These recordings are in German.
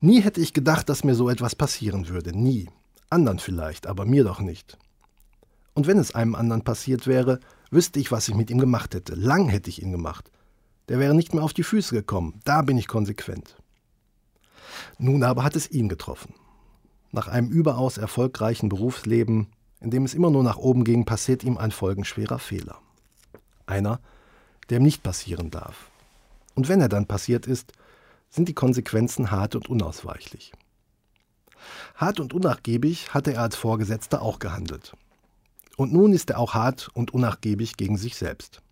Nie hätte ich gedacht, dass mir so etwas passieren würde. Nie. Andern vielleicht, aber mir doch nicht. Und wenn es einem anderen passiert wäre, wüsste ich, was ich mit ihm gemacht hätte. Lang hätte ich ihn gemacht. Der wäre nicht mehr auf die Füße gekommen. Da bin ich konsequent. Nun aber hat es ihn getroffen. Nach einem überaus erfolgreichen Berufsleben, in dem es immer nur nach oben ging, passiert ihm ein folgenschwerer Fehler. Einer, der ihm nicht passieren darf. Und wenn er dann passiert ist, sind die Konsequenzen hart und unausweichlich. Hart und unnachgiebig hatte er als Vorgesetzter auch gehandelt. Und nun ist er auch hart und unnachgiebig gegen sich selbst.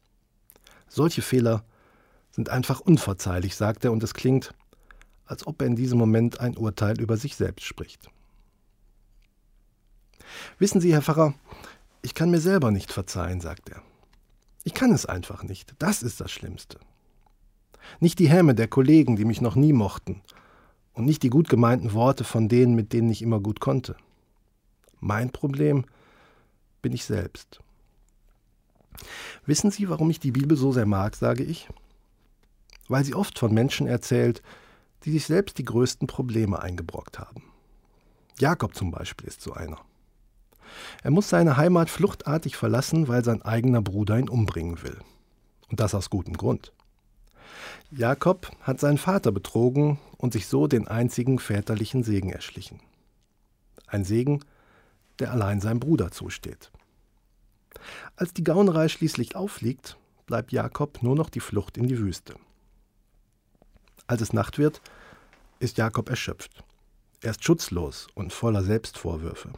Solche Fehler sind einfach unverzeihlich, sagt er, und es klingt, als ob er in diesem Moment ein Urteil über sich selbst spricht. Wissen Sie, Herr Pfarrer, ich kann mir selber nicht verzeihen, sagt er. Ich kann es einfach nicht. Das ist das Schlimmste. Nicht die Häme der Kollegen, die mich noch nie mochten, und nicht die gut gemeinten Worte von denen, mit denen ich immer gut konnte. Mein Problem bin ich selbst. Wissen Sie, warum ich die Bibel so sehr mag, sage ich? Weil sie oft von Menschen erzählt, die sich selbst die größten Probleme eingebrockt haben. Jakob zum Beispiel ist so einer. Er muss seine Heimat fluchtartig verlassen, weil sein eigener Bruder ihn umbringen will. Und das aus gutem Grund. Jakob hat seinen Vater betrogen und sich so den einzigen väterlichen Segen erschlichen. Ein Segen, der allein seinem Bruder zusteht. Als die Gaunerei schließlich auffliegt, bleibt Jakob nur noch die Flucht in die Wüste. Als es Nacht wird, ist Jakob erschöpft. Er ist schutzlos und voller Selbstvorwürfe.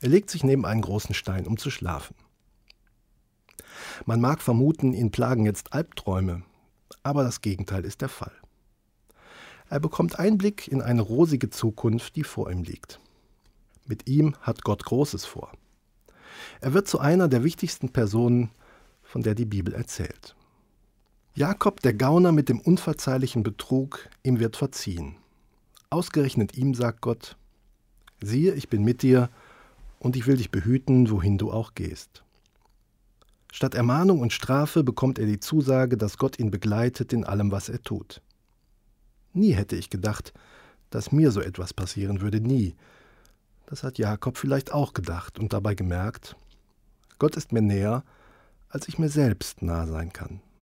Er legt sich neben einen großen Stein, um zu schlafen. Man mag vermuten, ihn plagen jetzt Albträume, aber das Gegenteil ist der Fall. Er bekommt Einblick in eine rosige Zukunft, die vor ihm liegt. Mit ihm hat Gott Großes vor. Er wird zu einer der wichtigsten Personen, von der die Bibel erzählt. Jakob, der Gauner mit dem unverzeihlichen Betrug, ihm wird verziehen. Ausgerechnet ihm sagt Gott, siehe, ich bin mit dir und ich will dich behüten, wohin du auch gehst. Statt Ermahnung und Strafe bekommt er die Zusage, dass Gott ihn begleitet in allem, was er tut. Nie hätte ich gedacht, dass mir so etwas passieren würde, nie. Das hat Jakob vielleicht auch gedacht und dabei gemerkt, Gott ist mir näher, als ich mir selbst nah sein kann.